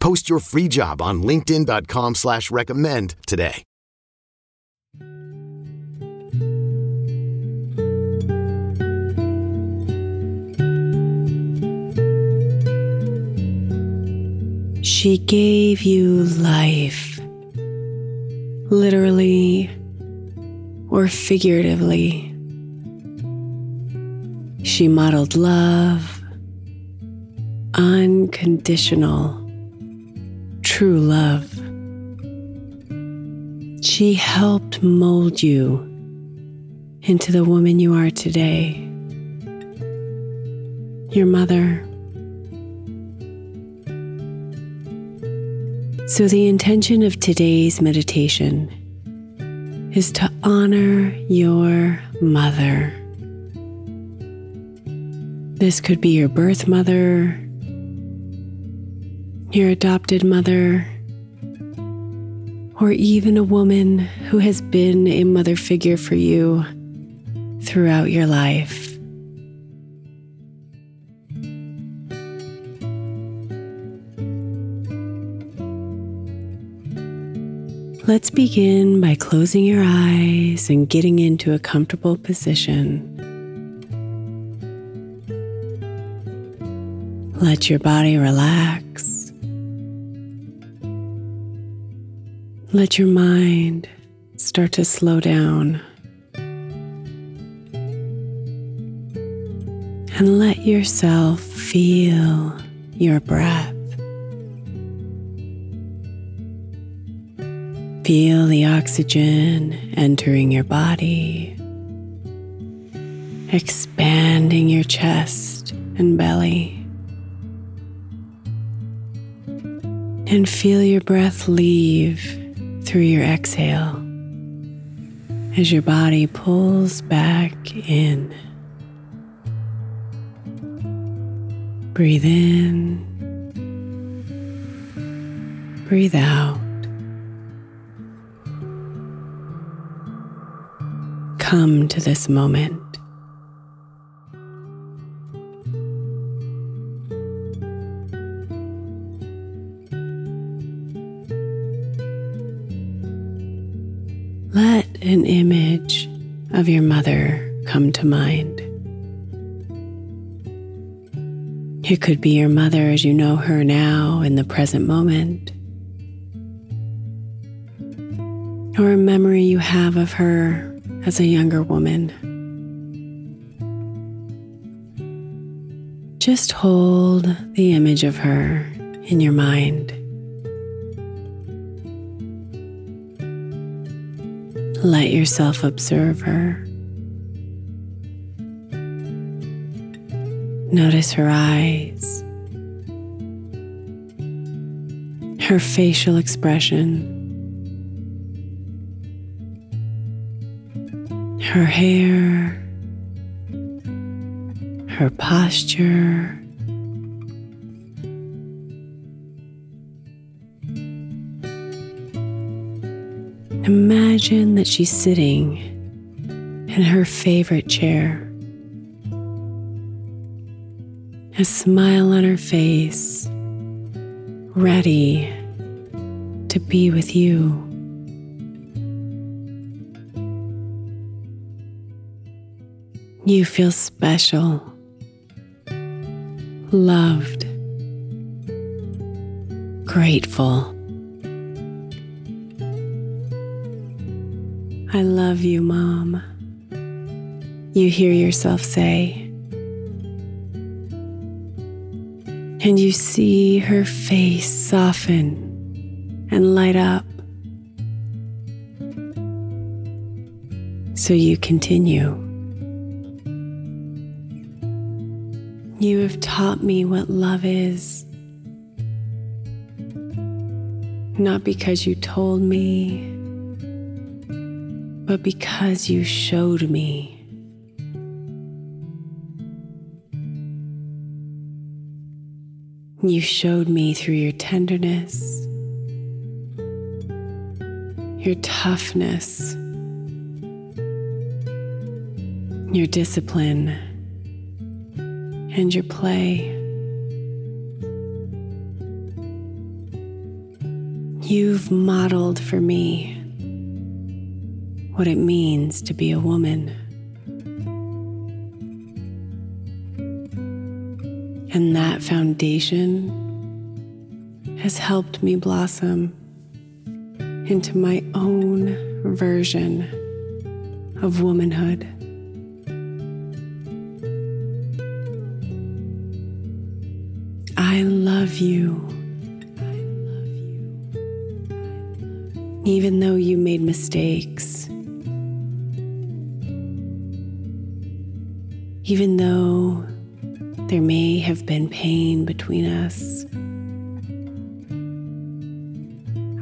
Post your free job on LinkedIn.com slash recommend today. She gave you life, literally or figuratively. She modeled love, unconditional true love. She helped mold you into the woman you are today. Your mother. So, the intention of today's meditation is to honor your mother. This could be your birth mother, your adopted mother, or even a woman who has been a mother figure for you throughout your life. Let's begin by closing your eyes and getting into a comfortable position. Let your body relax. Let your mind start to slow down. And let yourself feel your breath. Feel the oxygen entering your body, expanding your chest and belly. And feel your breath leave through your exhale as your body pulls back in. Breathe in, breathe out. Come to this moment. Of your mother come to mind. It could be your mother as you know her now in the present moment, or a memory you have of her as a younger woman. Just hold the image of her in your mind. Let yourself observe her. Notice her eyes, her facial expression, her hair, her posture. Imagine that she's sitting in her favorite chair, a smile on her face, ready to be with you. You feel special, loved, grateful. I love you, Mom. You hear yourself say. And you see her face soften and light up. So you continue. You have taught me what love is. Not because you told me but because you showed me. You showed me through your tenderness, your toughness, your discipline, and your play. You've modeled for me what it means to be a woman. And that foundation has helped me blossom into my own version of womanhood. I love you. Even though you made mistakes Even though there may have been pain between us,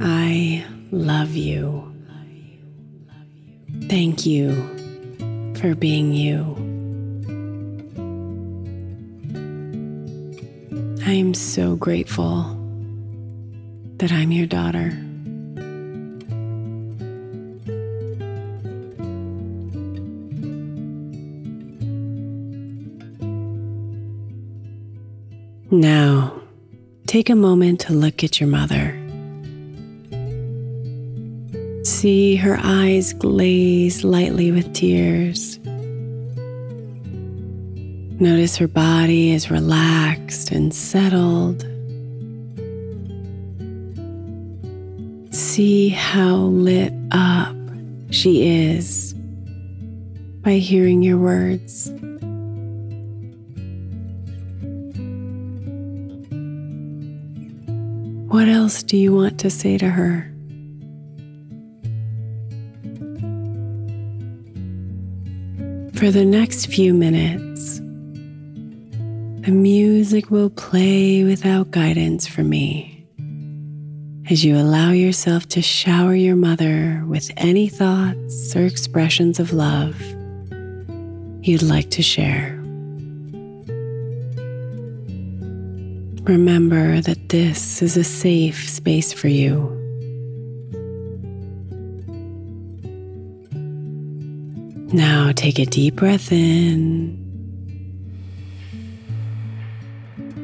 I love you. Thank you for being you. I am so grateful that I'm your daughter. Now, take a moment to look at your mother. See her eyes glaze lightly with tears. Notice her body is relaxed and settled. See how lit up she is by hearing your words. What else do you want to say to her? For the next few minutes, the music will play without guidance from me as you allow yourself to shower your mother with any thoughts or expressions of love you'd like to share. Remember that this is a safe space for you. Now take a deep breath in.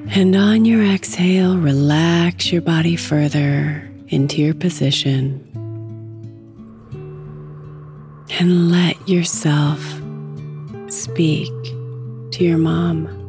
And on your exhale, relax your body further into your position. And let yourself speak to your mom.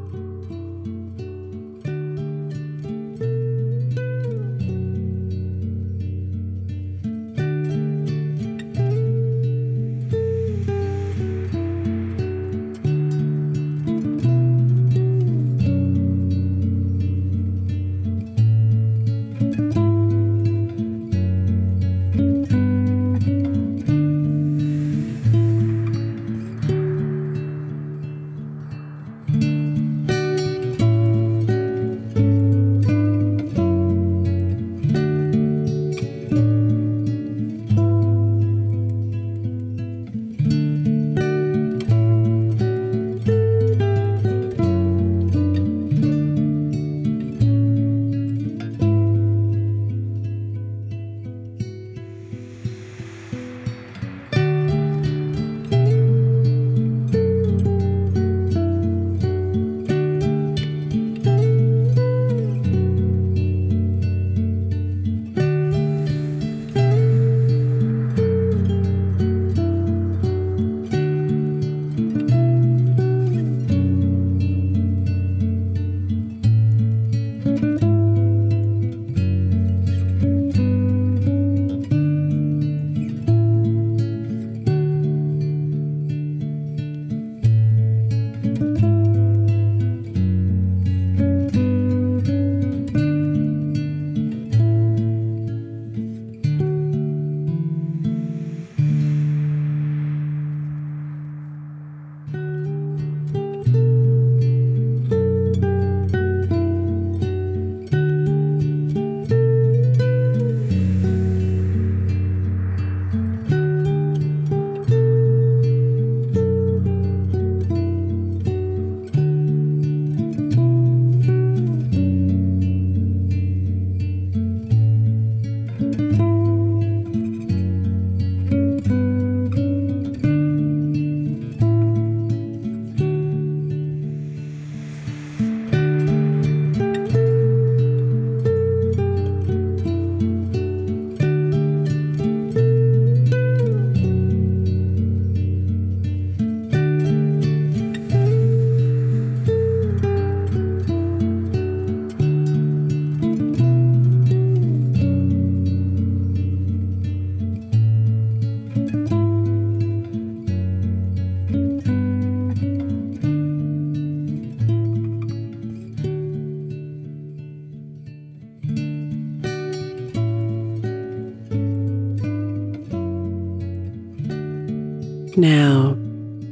Now,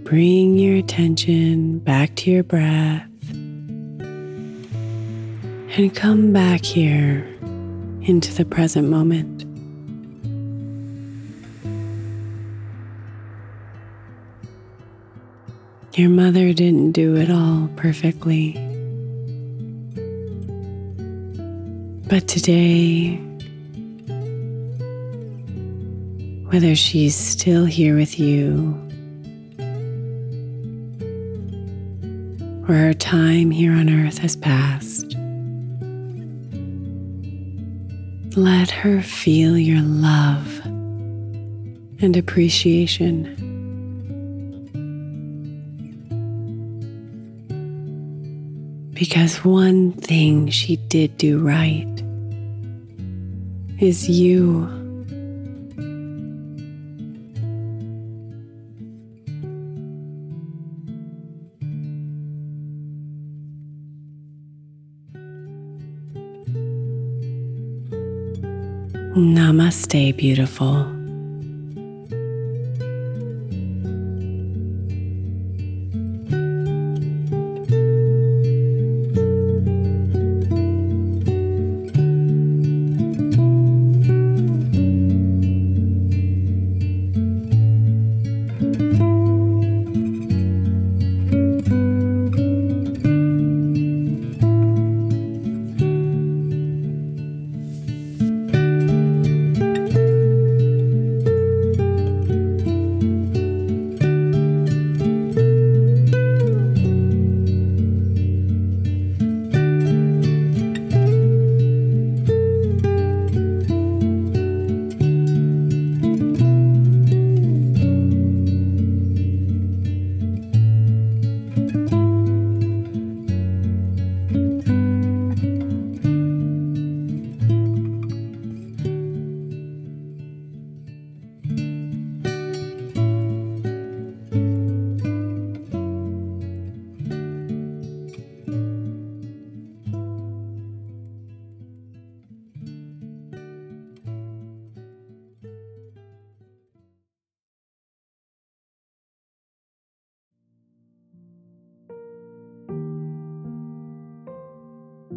bring your attention back to your breath and come back here into the present moment. Your mother didn't do it all perfectly. But today, whether she's still here with you or her time here on earth has passed. Let her feel your love and appreciation. Because one thing she did do right is you. Namaste, beautiful.